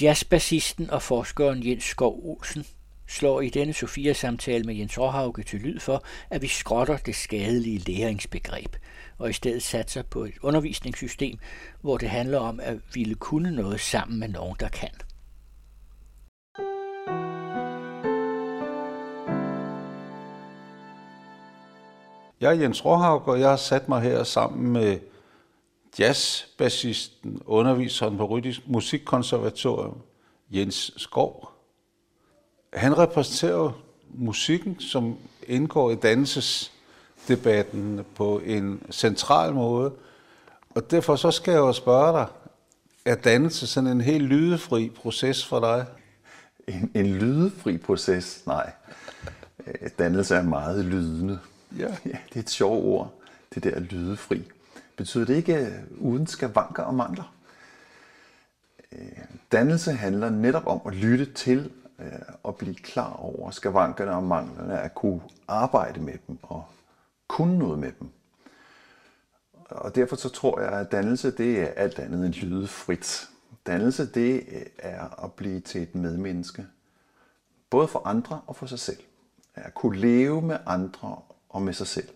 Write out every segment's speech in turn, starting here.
Jazzbassisten og forskeren Jens Skov Olsen slår i denne Sofia-samtale med Jens Råhauke til lyd for, at vi skrotter det skadelige læringsbegreb, og i stedet satser på et undervisningssystem, hvor det handler om at ville kunne noget sammen med nogen, der kan. Jeg er Jens Råhauke, og jeg har sat mig her sammen med jazzbassisten, underviseren på Rydisk Musikkonservatorium, Jens Skov. Han repræsenterer musikken, som indgår i dannelsesdebatten på en central måde. Og derfor så skal jeg jo spørge dig, er dannelse sådan en helt lydefri proces for dig? En, en lydefri proces? Nej. Dannelse er meget lydende. Ja. ja. Det er et sjovt ord, det der lydefri. Betyder det ikke øh, uden skavanker og mangler? Øh, dannelse handler netop om at lytte til øh, og blive klar over skavankerne og manglerne, at kunne arbejde med dem og kunne noget med dem. Og derfor så tror jeg, at dannelse det er alt andet end lydefrit. Dannelse det er at blive til et medmenneske. Både for andre og for sig selv. At kunne leve med andre og med sig selv.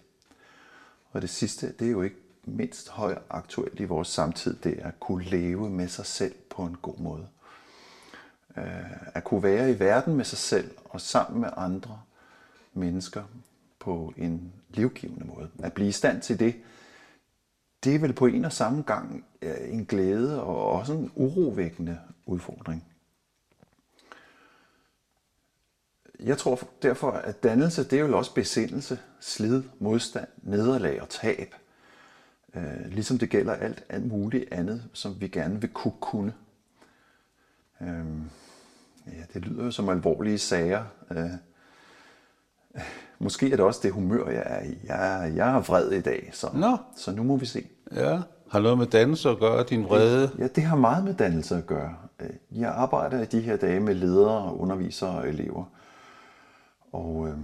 Og det sidste, det er jo ikke mindst højt aktuelt i vores samtid, det er at kunne leve med sig selv på en god måde. Øh, at kunne være i verden med sig selv og sammen med andre mennesker på en livgivende måde. At blive i stand til det, det er vel på en og samme gang en glæde og også en urovækkende udfordring. Jeg tror derfor, at dannelse, det er jo også besindelse, slid, modstand, nederlag og tab. Øh, ligesom det gælder alt, alt muligt andet, som vi gerne vil kunne kunne. Øh, ja, det lyder jo som alvorlige sager. Øh, måske er det også det humør, jeg er i. Jeg, jeg er vred i dag, så, Nå. så nu må vi se. Ja, har noget med dannelse at gøre, din vrede? Ja, det har meget med dannelse at gøre. Øh, jeg arbejder i de her dage med ledere, undervisere og elever. Og øh,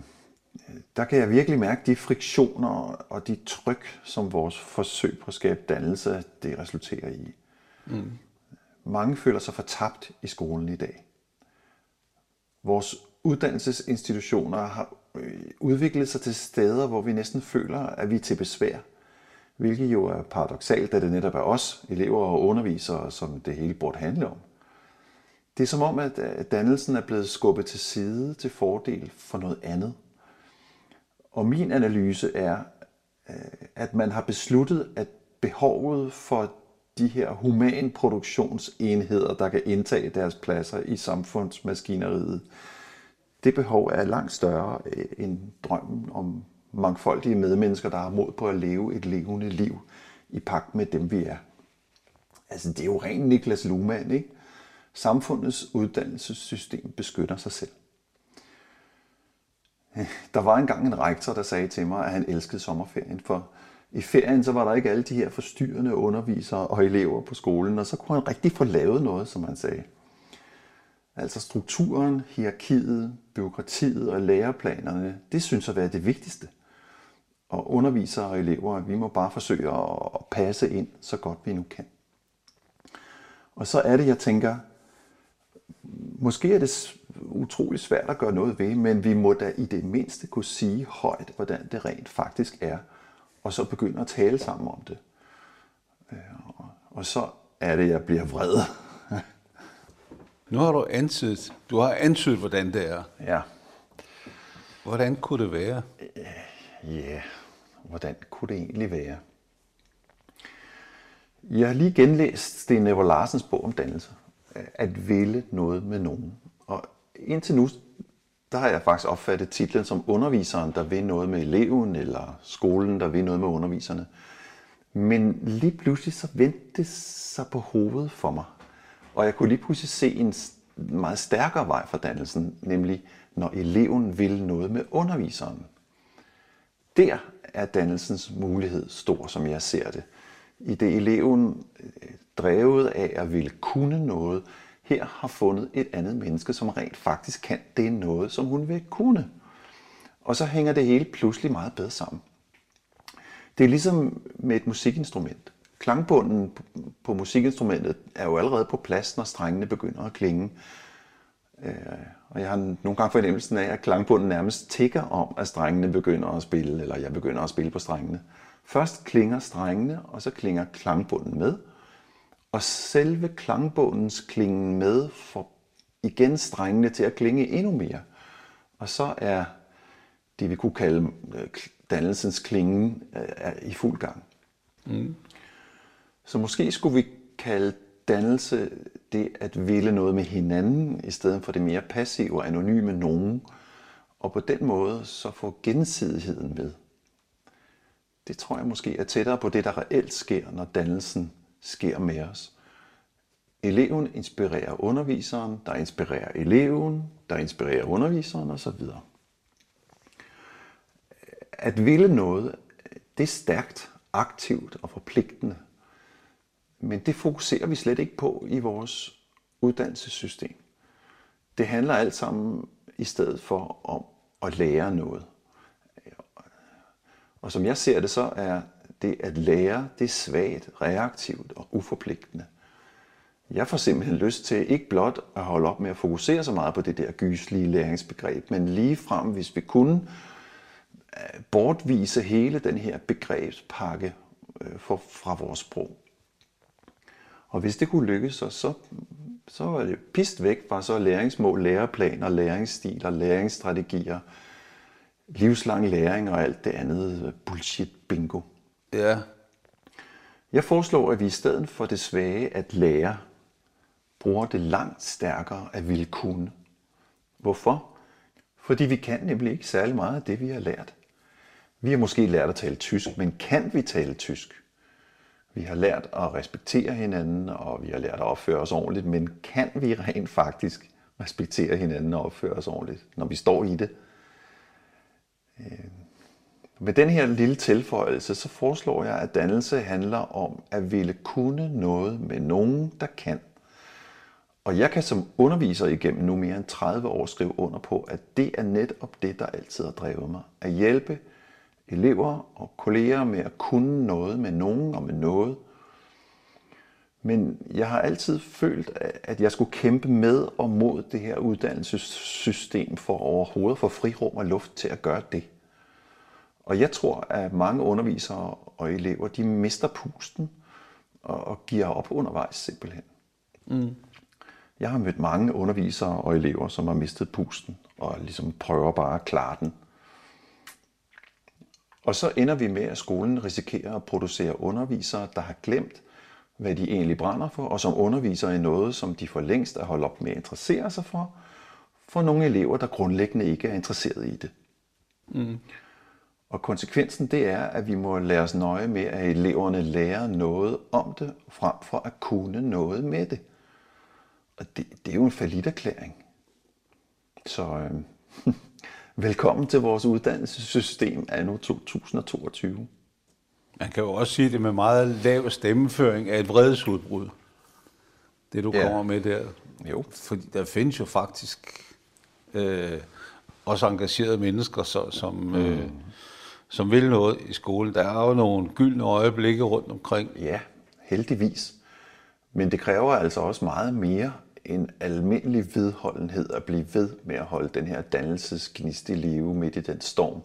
der kan jeg virkelig mærke de friktioner og de tryk, som vores forsøg på at skabe dannelse, det resulterer i. Mm. Mange føler sig fortabt i skolen i dag. Vores uddannelsesinstitutioner har øh, udviklet sig til steder, hvor vi næsten føler, at vi er til besvær. Hvilket jo er paradoxalt, da det netop er os, elever og undervisere, som det hele burde handle om. Det er som om, at dannelsen er blevet skubbet til side til fordel for noget andet. Og min analyse er, øh, at man har besluttet, at behovet for de her humanproduktionsenheder, der kan indtage deres pladser i samfundsmaskineriet, det behov er langt større øh, end drømmen om mangfoldige medmennesker, der har mod på at leve et levende liv i pagt med dem, vi er. Altså, det er jo rent Niklas Luhmann, ikke? Samfundets uddannelsessystem beskytter sig selv. Der var engang en rektor, der sagde til mig, at han elskede sommerferien, for i ferien så var der ikke alle de her forstyrrende undervisere og elever på skolen, og så kunne han rigtig få lavet noget, som han sagde. Altså strukturen, hierarkiet, byråkratiet og læreplanerne, det synes at være det vigtigste. Og undervisere og elever, vi må bare forsøge at passe ind så godt vi nu kan. Og så er det, jeg tænker, måske er det utrolig svært at gøre noget ved, men vi må da i det mindste kunne sige højt, hvordan det rent faktisk er, og så begynde at tale sammen om det. Øh, og så er det, jeg bliver vred. nu har du antydet, du har antydet, hvordan det er. Ja. Hvordan kunne det være? Ja, yeah. hvordan kunne det egentlig være? Jeg har lige genlæst Sten Ever Larsens bog om dannelse at ville noget med nogen. Indtil nu, der har jeg faktisk opfattet titlen som underviseren, der vil noget med eleven, eller skolen, der vil noget med underviserne. Men lige pludselig så vendte det sig på hovedet for mig. Og jeg kunne lige pludselig se en meget stærkere vej for dannelsen, nemlig når eleven vil noget med underviseren. Der er dannelsens mulighed stor, som jeg ser det. I det eleven øh, drevet af at ville kunne noget, her har fundet et andet menneske, som rent faktisk kan det noget, som hun vil kunne. Og så hænger det hele pludselig meget bedre sammen. Det er ligesom med et musikinstrument. klangbunden på musikinstrumentet er jo allerede på plads, når strengene begynder at klinge. Øh, og jeg har nogle gange fornemmelsen af, at klangbunden nærmest tigger om, at strengene begynder at spille, eller jeg begynder at spille på strengene. Først klinger strengene, og så klinger klangbunden med. Og selve klangbundens klingen med får igen strengene til at klinge endnu mere. Og så er det, vi kunne kalde øh, dannelsens klinge, er i fuld gang. Mm. Så måske skulle vi kalde dannelse det at ville noget med hinanden, i stedet for det mere passive og anonyme nogen, og på den måde så få gensidigheden med. Det tror jeg måske er tættere på det, der reelt sker, når dannelsen sker med os. Eleven inspirerer underviseren, der inspirerer eleven, der inspirerer underviseren osv. At ville noget, det er stærkt, aktivt og forpligtende. Men det fokuserer vi slet ikke på i vores uddannelsessystem. Det handler alt sammen i stedet for om at lære noget. Og som jeg ser det, så er det at lære, det er svagt, reaktivt og uforpligtende. Jeg får simpelthen lyst til ikke blot at holde op med at fokusere så meget på det der gyslige læringsbegreb, men lige frem, hvis vi kunne øh, bortvise hele den her begrebspakke øh, fra vores sprog. Og hvis det kunne lykkes, så, så, så var det pist væk fra så læringsmål, læreplaner, læringsstiler, læringsstrategier, livslang læring og alt det andet øh, bullshit bingo. Ja. Jeg foreslår, at vi i stedet for det svage at lære, bruger det langt stærkere at ville kunne. Hvorfor? Fordi vi kan nemlig ikke særlig meget af det, vi har lært. Vi har måske lært at tale tysk, men kan vi tale tysk? Vi har lært at respektere hinanden, og vi har lært at opføre os ordentligt, men kan vi rent faktisk respektere hinanden og opføre os ordentligt, når vi står i det? Øh, med den her lille tilføjelse, så foreslår jeg, at dannelse handler om at ville kunne noget med nogen, der kan. Og jeg kan som underviser igennem nu mere end 30 år skrive under på, at det er netop det, der altid har drevet mig. At hjælpe elever og kolleger med at kunne noget med nogen og med noget. Men jeg har altid følt, at jeg skulle kæmpe med og mod det her uddannelsessystem for overhovedet for frirum og luft til at gøre det. Og jeg tror, at mange undervisere og elever, de mister pusten og giver op undervejs simpelthen. Mm. Jeg har mødt mange undervisere og elever, som har mistet pusten og ligesom prøver bare at klare den. Og så ender vi med, at skolen risikerer at producere undervisere, der har glemt, hvad de egentlig brænder for, og som underviser i noget, som de for længst er holdt op med at interessere sig for, for nogle elever, der grundlæggende ikke er interesseret i det. Mm. Og konsekvensen det er, at vi må lade os nøje med, at eleverne lærer noget om det, frem for at kunne noget med det. Og det, det er jo en erklæring. Så øh, velkommen til vores uddannelsessystem af nu 2022. Man kan jo også sige det med meget lav stemmeføring af et vredesudbrud. Det du ja. kommer med der. Jo. Fordi der findes jo faktisk øh, også engagerede mennesker, så, som, mm. øh, som vil noget i skolen. Der er jo nogle gyldne øjeblikke rundt omkring. Ja, heldigvis. Men det kræver altså også meget mere en almindelig vedholdenhed at blive ved med at holde den her dannelsesgnist i live midt i den storm,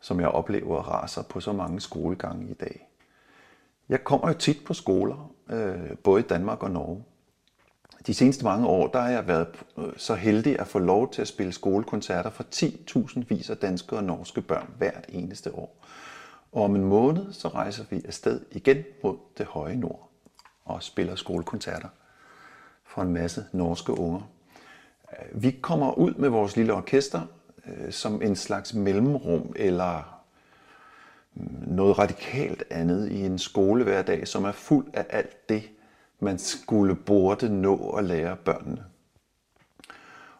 som jeg oplever raser på så mange skolegange i dag. Jeg kommer jo tit på skoler, øh, både i Danmark og Norge. De seneste mange år, der har jeg været øh, så heldig at få lov til at spille skolekoncerter for 10.000 vis af danske og norske børn hvert eneste år. Og om en måned, så rejser vi afsted igen mod det høje nord og spiller skolekoncerter for en masse norske unger. Øh, vi kommer ud med vores lille orkester øh, som en slags mellemrum eller mm, noget radikalt andet i en skole hver dag, som er fuld af alt det, man skulle burde nå at lære børnene.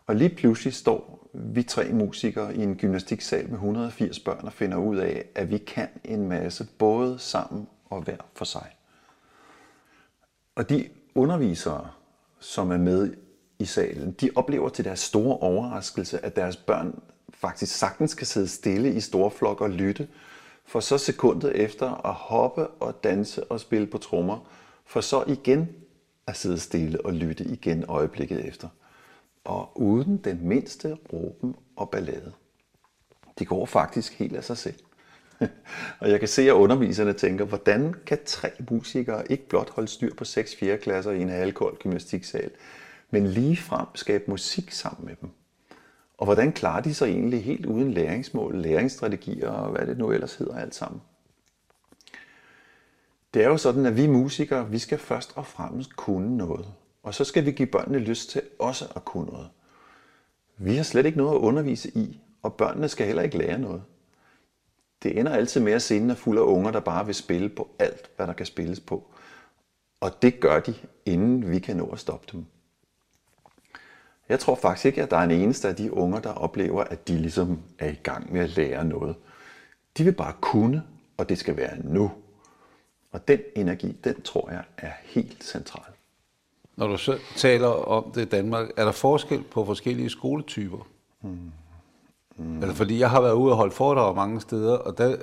Og lige pludselig står vi tre musikere i en gymnastiksal med 180 børn og finder ud af, at vi kan en masse både sammen og hver for sig. Og de undervisere, som er med i salen, de oplever til deres store overraskelse, at deres børn faktisk sagtens kan sidde stille i store flok og lytte, for så sekundet efter at hoppe og danse og spille på trommer, for så igen at sidde stille og lytte igen øjeblikket efter. Og uden den mindste råben og ballade. Det går faktisk helt af sig selv. og jeg kan se, at underviserne tænker, hvordan kan tre musikere ikke blot holde styr på seks fjerde klasser i en halvkold gymnastiksal, men lige frem skabe musik sammen med dem? Og hvordan klarer de sig egentlig helt uden læringsmål, læringsstrategier og hvad det nu ellers hedder alt sammen? Det er jo sådan, at vi musikere, vi skal først og fremmest kunne noget. Og så skal vi give børnene lyst til også at kunne noget. Vi har slet ikke noget at undervise i, og børnene skal heller ikke lære noget. Det ender altid med, at scenen er fuld af unger, der bare vil spille på alt, hvad der kan spilles på. Og det gør de, inden vi kan nå at stoppe dem. Jeg tror faktisk ikke, at der er en eneste af de unger, der oplever, at de ligesom er i gang med at lære noget. De vil bare kunne, og det skal være nu. Og den energi, den tror jeg er helt central. Når du så taler om det i Danmark, er der forskel på forskellige skoletyper? Mm. Mm. Altså, fordi jeg har været ude og holde foredrag mange steder, og der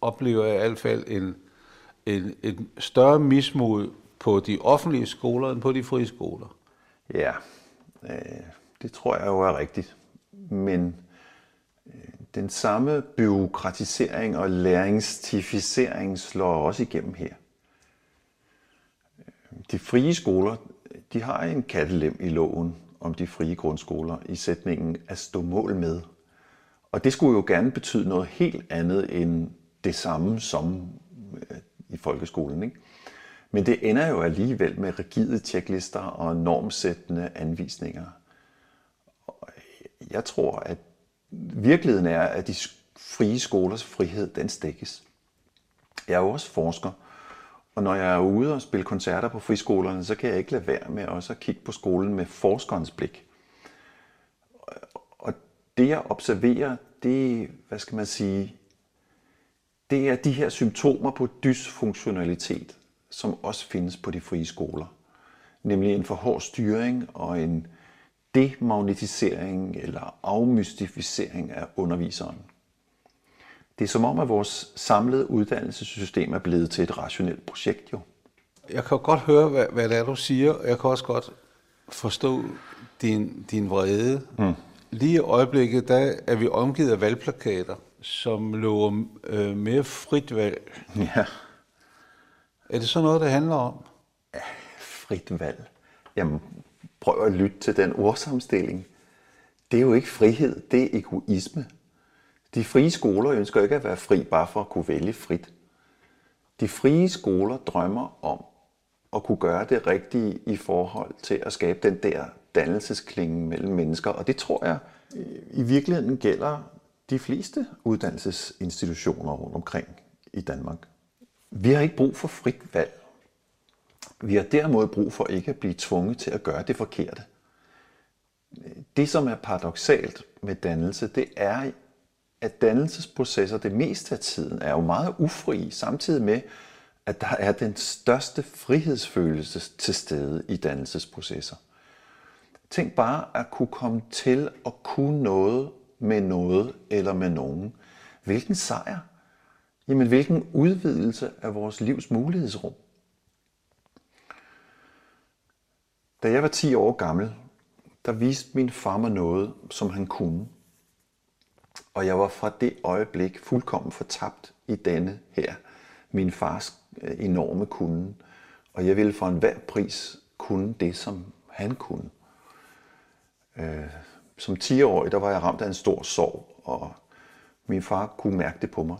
oplever jeg i hvert fald en, en, en større mismod på de offentlige skoler end på de frie skoler. Ja, øh, det tror jeg jo er rigtigt. Men den samme byråkratisering og læringstificering slår også igennem her. De frie skoler, de har en kattelem i loven om de frie grundskoler i sætningen at stå mål med. Og det skulle jo gerne betyde noget helt andet end det samme som øh, i folkeskolen. Ikke? Men det ender jo alligevel med rigide tjeklister og normsættende anvisninger. Jeg tror, at virkeligheden er, at de frie skolers frihed, den stikkes. Jeg er jo også forsker, og når jeg er ude og spille koncerter på friskolerne, så kan jeg ikke lade være med også at kigge på skolen med forskerens blik. Og det jeg observerer, det hvad skal man sige, det er de her symptomer på dysfunktionalitet, som også findes på de frie skoler. Nemlig en for hård styring og en demagnetisering eller afmystificering af underviseren. Det er som om, at vores samlede uddannelsessystem er blevet til et rationelt projekt jo. Jeg kan godt høre, hvad, hvad det er, du siger, og jeg kan også godt forstå din, din vrede. Mm. Lige i øjeblikket, der er vi omgivet af valgplakater, som lover øh, mere frit valg. Ja. Er det så noget, det handler om? Ja, frit valg. Jamen, prøv at lytte til den ordsamstilling. Det er jo ikke frihed, det er egoisme. De frie skoler ønsker ikke at være fri bare for at kunne vælge frit. De frie skoler drømmer om at kunne gøre det rigtige i forhold til at skabe den der dannelsesklinge mellem mennesker. Og det tror jeg i virkeligheden gælder de fleste uddannelsesinstitutioner rundt omkring i Danmark. Vi har ikke brug for frit valg. Vi har derimod brug for ikke at blive tvunget til at gøre det forkerte. Det, som er paradoxalt med dannelse, det er, at dannelsesprocesser det meste af tiden er jo meget ufri, samtidig med, at der er den største frihedsfølelse til stede i dannelsesprocesser. Tænk bare at kunne komme til at kunne noget med noget eller med nogen. Hvilken sejr! Jamen hvilken udvidelse af vores livs mulighedsrum. Da jeg var 10 år gammel, der viste min far mig noget, som han kunne. Og jeg var fra det øjeblik fuldkommen fortabt i denne her, min fars øh, enorme kunde. Og jeg ville for enhver pris kunne det, som han kunne. Øh, som 10-årig, der var jeg ramt af en stor sorg, og min far kunne mærke det på mig.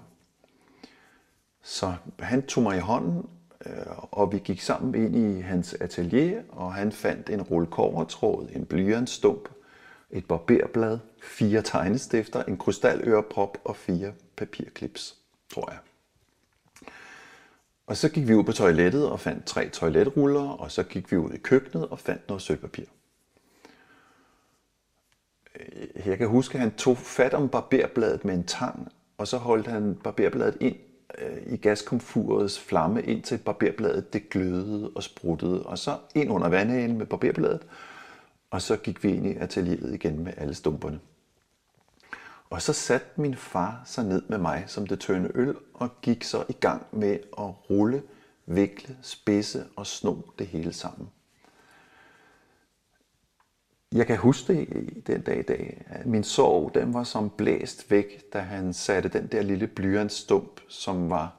Så han tog mig i hånden, Øh, og vi gik sammen ind i hans atelier, og han fandt en rulle kovertråd, en blyantstump, et barberblad, fire tegnestifter, en krystaløreprop og fire papirklips, tror jeg. Og så gik vi ud på toilettet og fandt tre toiletruller, og så gik vi ud i køkkenet og fandt noget sølvpapir. Jeg kan huske, at han tog fat om barberbladet med en tang, og så holdt han barberbladet ind Øh, i gaskomfurets flamme, indtil barberbladet det glødede og spruttede, og så ind under vandhanen med barberbladet, og så gik vi ind i atelieret igen med alle stumperne. Og så satte min far sig ned med mig som det tønde øl og gik så i gang med at rulle, vikle, spidse og sno det hele sammen. Jeg kan huske det den dag i dag. Min sorg, den var som blæst væk, da han satte den der lille blyantstump, som var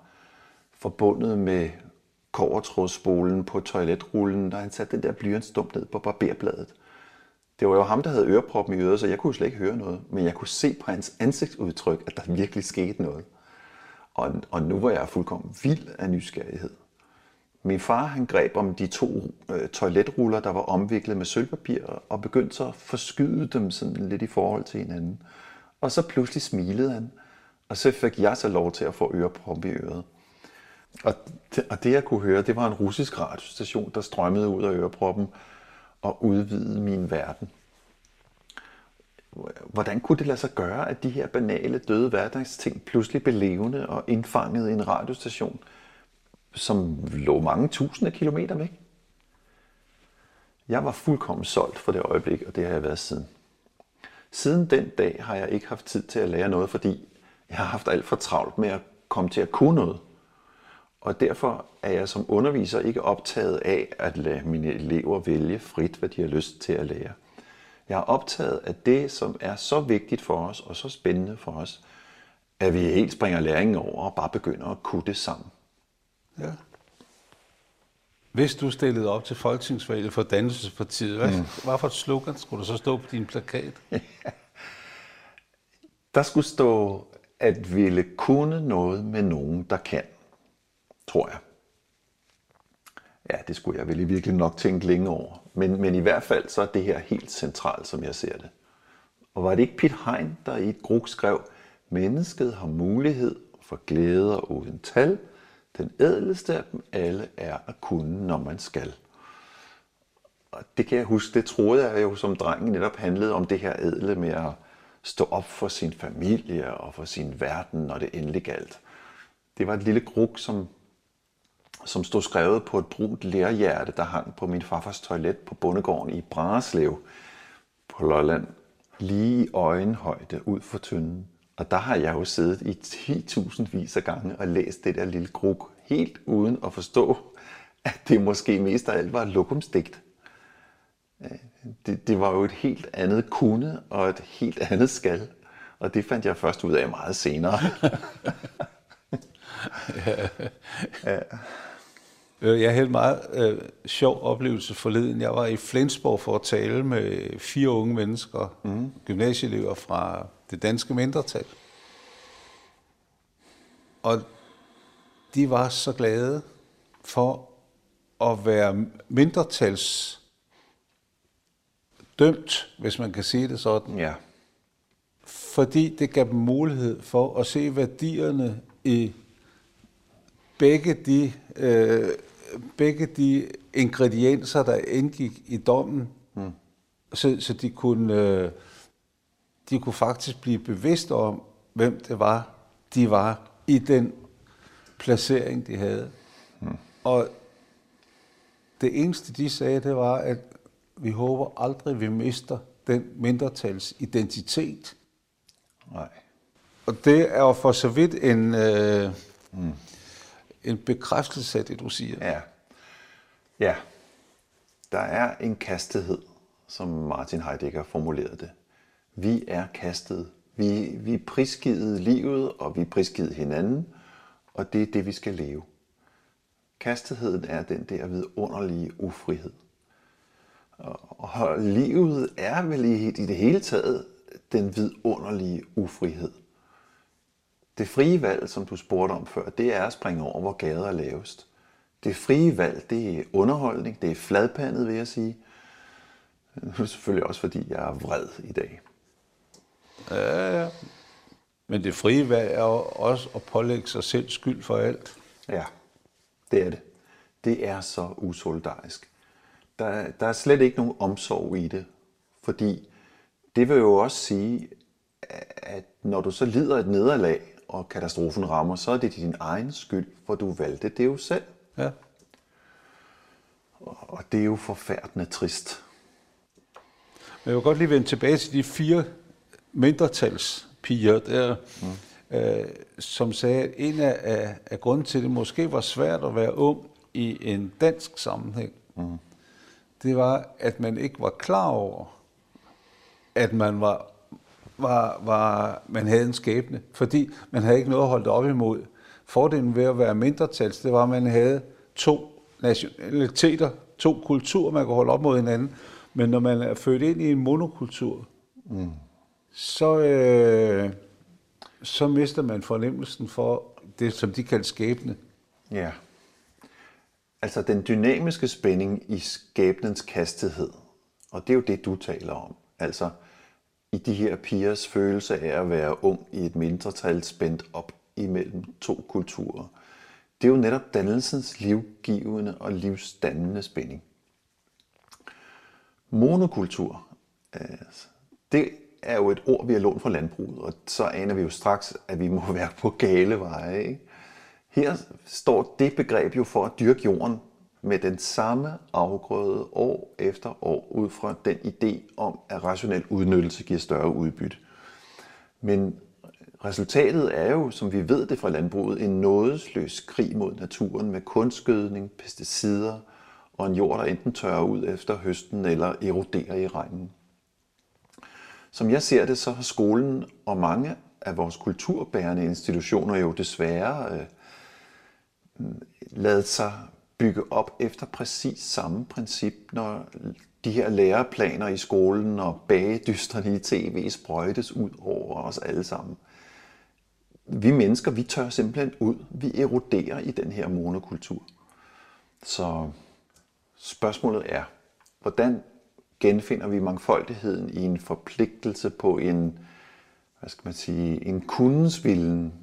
forbundet med kovertrådspolen på toiletrullen, da han satte den der blyantstump ned på barberbladet. Det var jo ham, der havde øreproppen i øret, så jeg kunne slet ikke høre noget. Men jeg kunne se på hans ansigtsudtryk, at der virkelig skete noget. Og, og nu var jeg fuldkommen vild af nysgerrighed. Min far han greb om de to øh, toiletruller, der var omviklet med sølvpapir, og begyndte så at forskyde dem sådan lidt i forhold til hinanden. Og så pludselig smilede han, og så fik jeg så lov til at få øreproppen i øret. Og det, og det jeg kunne høre, det var en russisk radiostation, der strømmede ud af øreproppen og udvidede min verden. Hvordan kunne det lade sig gøre, at de her banale døde hverdagsting pludselig blev levende og indfangede i en radiostation – som lå mange tusinde kilometer væk. Jeg var fuldkommen solgt for det øjeblik, og det har jeg været siden. Siden den dag har jeg ikke haft tid til at lære noget, fordi jeg har haft alt for travlt med at komme til at kunne noget. Og derfor er jeg som underviser ikke optaget af at lade mine elever vælge frit, hvad de har lyst til at lære. Jeg er optaget af det, som er så vigtigt for os og så spændende for os, at vi helt springer læringen over og bare begynder at kunne det sammen. Ja. Hvis du stillede op til folketingsvalget for Dannelsespartiet, hvad, mm. hvad for et slogan skulle der så stå på din plakat? Der skulle stå, at ville kunne noget med nogen, der kan, tror jeg. Ja, det skulle jeg vel virkelig nok tænke længe over. Men, men i hvert fald så er det her helt centralt, som jeg ser det. Og var det ikke Piet Hein, der i et gruk skrev, mennesket har mulighed for glæder uden tal – den ædleste af dem alle er at kunne, når man skal. Og det kan jeg huske, det troede jeg jo som dreng netop handlede om det her ædle med at stå op for sin familie og for sin verden, når det endelig galt. Det var et lille gruk, som, som stod skrevet på et brunt lærhjerte, der hang på min farfars toilet på bondegården i Brænderslev på Lolland. Lige i øjenhøjde ud for tynden. Og der har jeg jo siddet i 10.000 vis af gange og læst det der lille gruk, helt uden at forstå, at det måske mest af alt var et lokumsdigt. Det, det var jo et helt andet kunne og et helt andet skal. Og det fandt jeg først ud af meget senere. ja. ja. Øh, jeg havde en meget øh, sjov oplevelse forleden. Jeg var i Flensborg for at tale med fire unge mennesker, mm. gymnasieelever fra det danske mindretal. Og de var så glade for at være mindretals dømt, hvis man kan sige det sådan. Ja. Fordi det gav dem mulighed for at se værdierne i begge de, øh, begge de ingredienser, der indgik i dommen, mm. så, så de kunne øh, de kunne faktisk blive bevidste om, hvem det var, de var i den placering, de havde. Hmm. Og det eneste, de sagde, det var, at vi håber aldrig, vi mister den mindretals identitet. Nej. Og det er jo for så vidt en, øh, hmm. en bekræftelse af det, du siger. Ja. Ja. Der er en kastighed, som Martin Heidegger formulerede det. Vi er kastet. Vi, vi er prisgivet livet, og vi er prisgivet hinanden, og det er det, vi skal leve. Kastigheden er den der vidunderlige ufrihed. Og livet er vel i, i det hele taget den vidunderlige ufrihed. Det frie valg, som du spurgte om før, det er at springe over, hvor gader er lavest. Det frie valg, det er underholdning, det er fladpandet, vil jeg sige. Det er selvfølgelig også, fordi jeg er vred i dag. Ja, ja. Men det frie valg er jo også at pålægge sig selv skyld for alt. Ja, det er det. Det er så usolidarisk. Der, der er slet ikke nogen omsorg i det, fordi det vil jo også sige, at når du så lider et nederlag, og katastrofen rammer, så er det din egen skyld, for du valgte det jo selv. Ja. Og det er jo forfærdende trist. Men jeg vil godt lige vende tilbage til de fire mindretals piger der, mm. øh, som sagde, at en af, af, af grunden til, at det måske var svært at være ung i en dansk sammenhæng, mm. det var, at man ikke var klar over, at man var, var, var man havde en skæbne, fordi man havde ikke noget at holde op imod. Fordelen ved at være mindretals, det var, at man havde to nationaliteter, to kulturer, man kunne holde op mod hinanden. Men når man er født ind i en monokultur, mm så, øh, så mister man fornemmelsen for det, som de kaldte skæbne. Ja. Altså den dynamiske spænding i skæbnens kastighed, og det er jo det, du taler om. Altså i de her pigers følelse af at være ung i et mindretal spændt op imellem to kulturer. Det er jo netop dannelsens livgivende og livsdannende spænding. Monokultur, altså, det er jo et ord, vi har lånt fra landbruget, og så aner vi jo straks, at vi må være på gale veje. Ikke? Her står det begreb jo for at dyrke jorden med den samme afgrøde år efter år, ud fra den idé om, at rationel udnyttelse giver større udbytte. Men resultatet er jo, som vi ved det fra landbruget, en nådesløs krig mod naturen med kunstgødning, pesticider og en jord, der enten tørrer ud efter høsten eller eroderer i regnen. Som jeg ser det, så har skolen og mange af vores kulturbærende institutioner jo desværre øh, lavet sig bygge op efter præcis samme princip, når de her læreplaner i skolen og bagedysterne i tv sprøjtes ud over os alle sammen. Vi mennesker, vi tør simpelthen ud. Vi eroderer i den her monokultur. Så spørgsmålet er, hvordan genfinder vi mangfoldigheden i en forpligtelse på en, hvad skal man sige, en kundensvillen,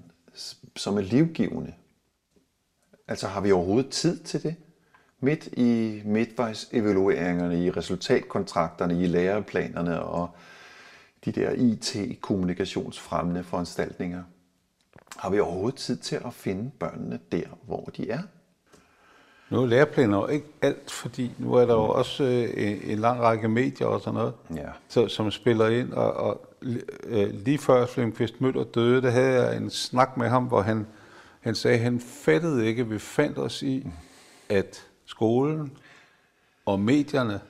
som er livgivende. Altså har vi overhovedet tid til det? Midt i midtvejsevalueringerne, i resultatkontrakterne, i læreplanerne og de der IT-kommunikationsfremmende foranstaltninger. Har vi overhovedet tid til at finde børnene der, hvor de er? Nu er læreplaner ikke alt, fordi nu er der jo også øh, en, en lang række medier og sådan noget, ja. så, som spiller ind. Og, og øh, lige før Flemqvist Møller døde, der havde jeg en snak med ham, hvor han, han sagde, at han fattede ikke, at vi fandt os i, at skolen og medierne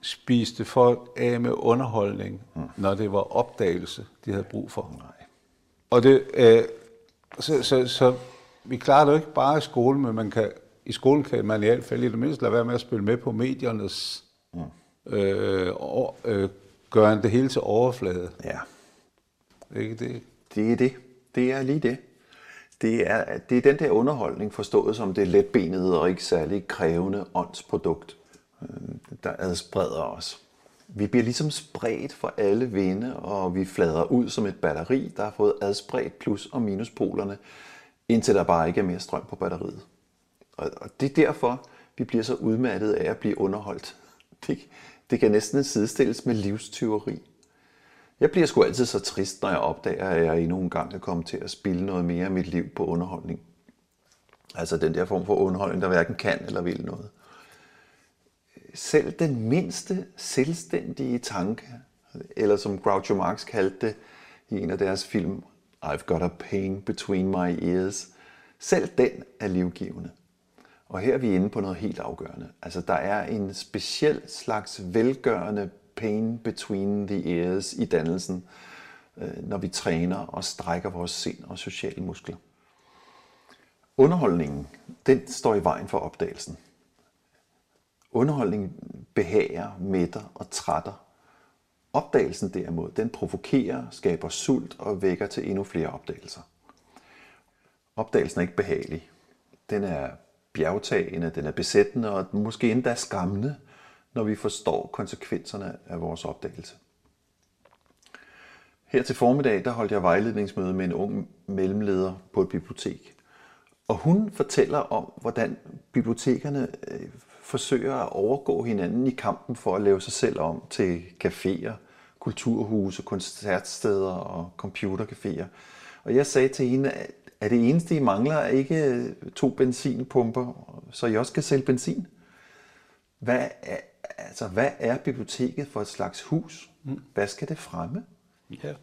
spiste folk af med underholdning, mm. når det var opdagelse, de havde brug for. Nej. Og det, øh, så, så, så vi klarer det jo ikke bare i skolen, men man kan i skolen kan man i hvert fald i det mindste lade være med at spille med på mediernes mm. øh, og, øh, gøre det hele til overflade. Ja. Ikke det? Det er det. Det er lige det. Det er, det er den der underholdning forstået som det letbenede og ikke særlig krævende åndsprodukt, øh, der adspreder os. Vi bliver ligesom spredt for alle vinde, og vi flader ud som et batteri, der har fået adspredt plus- og minuspolerne, indtil der bare ikke er mere strøm på batteriet. Og det er derfor, vi bliver så udmattet af at blive underholdt. Det, det kan næsten sidestilles med livstyveri. Jeg bliver sgu altid så trist, når jeg opdager, at jeg endnu en gang er kommet til at spille noget mere af mit liv på underholdning. Altså den der form for underholdning, der hverken kan eller vil noget. Selv den mindste selvstændige tanke, eller som Groucho Marx kaldte det i en af deres film, I've got a pain between my ears, selv den er livgivende. Og her er vi inde på noget helt afgørende. Altså der er en speciel slags velgørende pain between the ears i dannelsen, øh, når vi træner og strækker vores sind og sociale muskler. Underholdningen, den står i vejen for opdagelsen. Underholdning behager, mætter og trætter. Opdagelsen derimod, den provokerer, skaber sult og vækker til endnu flere opdagelser. Opdagelsen er ikke behagelig. Den er bjergtagende, den er besættende og måske endda skræmmende, når vi forstår konsekvenserne af vores opdagelse. Her til formiddag, der holdt jeg vejledningsmøde med en ung mellemleder på et bibliotek. Og hun fortæller om, hvordan bibliotekerne øh, forsøger at overgå hinanden i kampen for at lave sig selv om til caféer, kulturhuse, koncertsteder og computercaféer. Og jeg sagde til hende, at er det eneste, I mangler, er ikke to benzinpumper, så I også kan sælge benzin? Hvad er, altså, hvad er biblioteket for et slags hus? Hvad skal det fremme? Ja.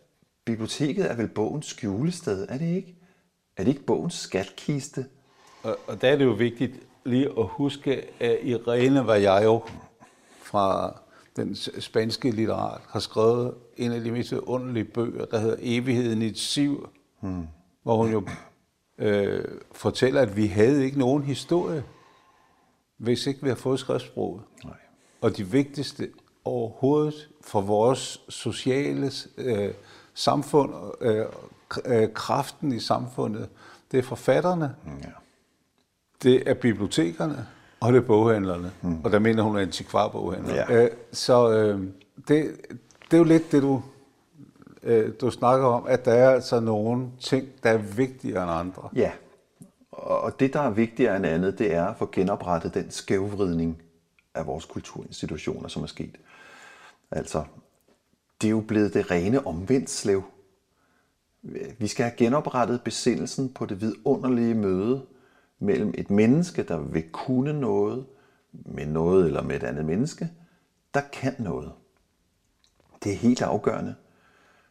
biblioteket er vel bogens skjulested, er det ikke? Er det ikke bogens skatkiste? Og, og der er det jo vigtigt lige at huske, at Irene Vallejo fra den spanske litterat har skrevet en af de mest underlige bøger, der hedder Evigheden i et siv, hmm. Hvor hun jo øh, fortæller, at vi havde ikke nogen historie, hvis ikke vi har fået skriftsproget. Nej. Og de vigtigste overhovedet for vores sociale øh, samfund, øh, øh, kraften i samfundet, det er forfatterne, ja. det er bibliotekerne, og det er boghandlerne. Mm. Og der mener hun er antikvarboghandler. Ja. Øh, så øh, det, det er jo lidt det, du, øh, du snakker om, at der er altså nogle ting, der er vigtigere end andre. Ja, og det, der er vigtigere end andet, det er at få genoprettet den skævvridning af vores kulturinstitutioner, som er sket. Altså, det er jo blevet det rene omvendt slev. Vi skal have genoprettet besindelsen på det vidunderlige møde mellem et menneske, der vil kunne noget med noget eller med et andet menneske, der kan noget. Det er helt afgørende.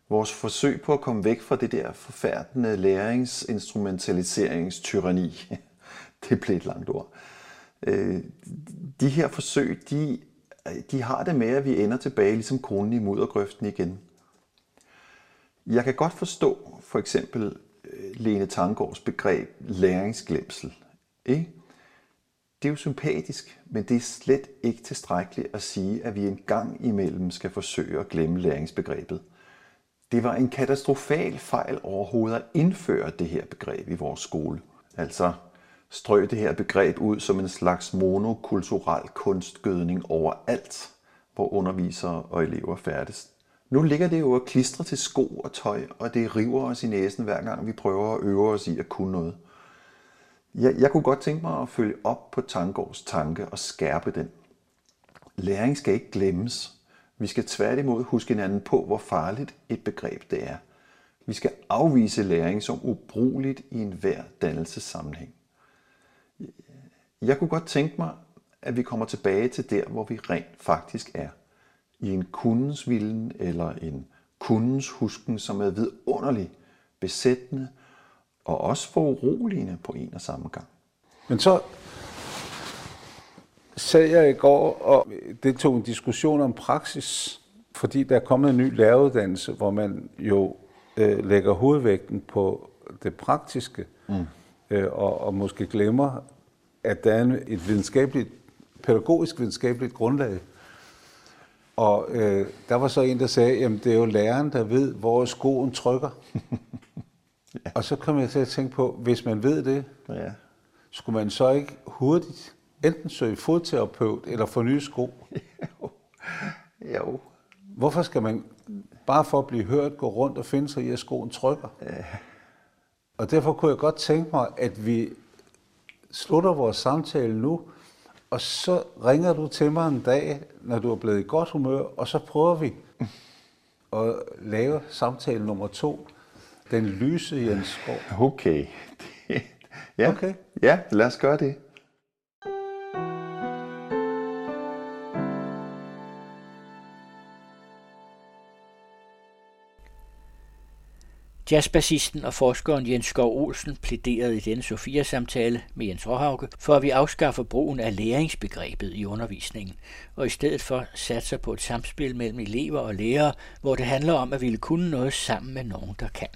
Vores forsøg på at komme væk fra det der forfærdende læringsinstrumentaliseringstyranni, det blev et langt ord. Øh, de her forsøg, de, de har det med, at vi ender tilbage ligesom kronen i muddergrøften igen. Jeg kan godt forstå for eksempel øh, Lene Tangårds begreb læringsglemsel. Ikke? Det er jo sympatisk, men det er slet ikke tilstrækkeligt at sige, at vi en gang imellem skal forsøge at glemme læringsbegrebet. Det var en katastrofal fejl overhovedet at indføre det her begreb i vores skole. Altså strø det her begreb ud som en slags monokulturel kunstgødning over alt, hvor undervisere og elever færdes. Nu ligger det jo at klistre til sko og tøj, og det river os i næsen hver gang vi prøver at øve os i at kunne noget. Jeg, jeg kunne godt tænke mig at følge op på Tangårds tanke og skærpe den. Læring skal ikke glemmes. Vi skal tværtimod huske hinanden på, hvor farligt et begreb det er. Vi skal afvise læring som ubrugeligt i enhver dannelsessammenhæng. Jeg kunne godt tænke mig, at vi kommer tilbage til der, hvor vi rent faktisk er. I en kundens vilden eller en kundens husken, som er vidunderlig, besættende og også foruroligende på en og samme gang. Men så sad jeg i går og det tog en diskussion om praksis, fordi der er kommet en ny læreruddannelse, hvor man jo øh, lægger hovedvægten på det praktiske, mm. øh, og, og måske glemmer, at der er et videnskabeligt, pædagogisk videnskabeligt grundlag. Og øh, der var så en, der sagde, at det er jo læreren, der ved, hvor skoen trykker. ja. Og så kom jeg til at tænke på, hvis man ved det, ja. skulle man så ikke hurtigt enten søge fodterapeut eller få nye sko? jo. jo. Hvorfor skal man bare for at blive hørt gå rundt og finde sig i, at skoen trykker? Ja. Og derfor kunne jeg godt tænke mig, at vi slutter vores samtale nu, og så ringer du til mig en dag, når du er blevet i godt humør, og så prøver vi at lave samtale nummer to. Den lyse Jens Skov. Okay. ja. okay. Ja, lad os gøre det. Jazzbassisten og forskeren Jens Skov Olsen plæderede i denne Sofia-samtale med Jens Råhauke for, at vi afskaffer brugen af læringsbegrebet i undervisningen, og i stedet for satser på et samspil mellem elever og lærere, hvor det handler om at ville kunne noget sammen med nogen, der kan.